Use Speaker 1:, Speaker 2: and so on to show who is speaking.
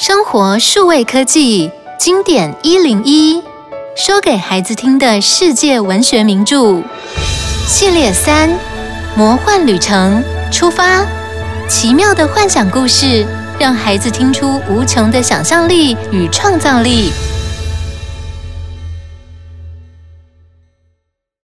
Speaker 1: 生活数位科技经典一零一说给孩子听的世界文学名著。系列三魔幻旅程出发。奇妙的幻想故事让孩子听出无穷的想象力与创造力。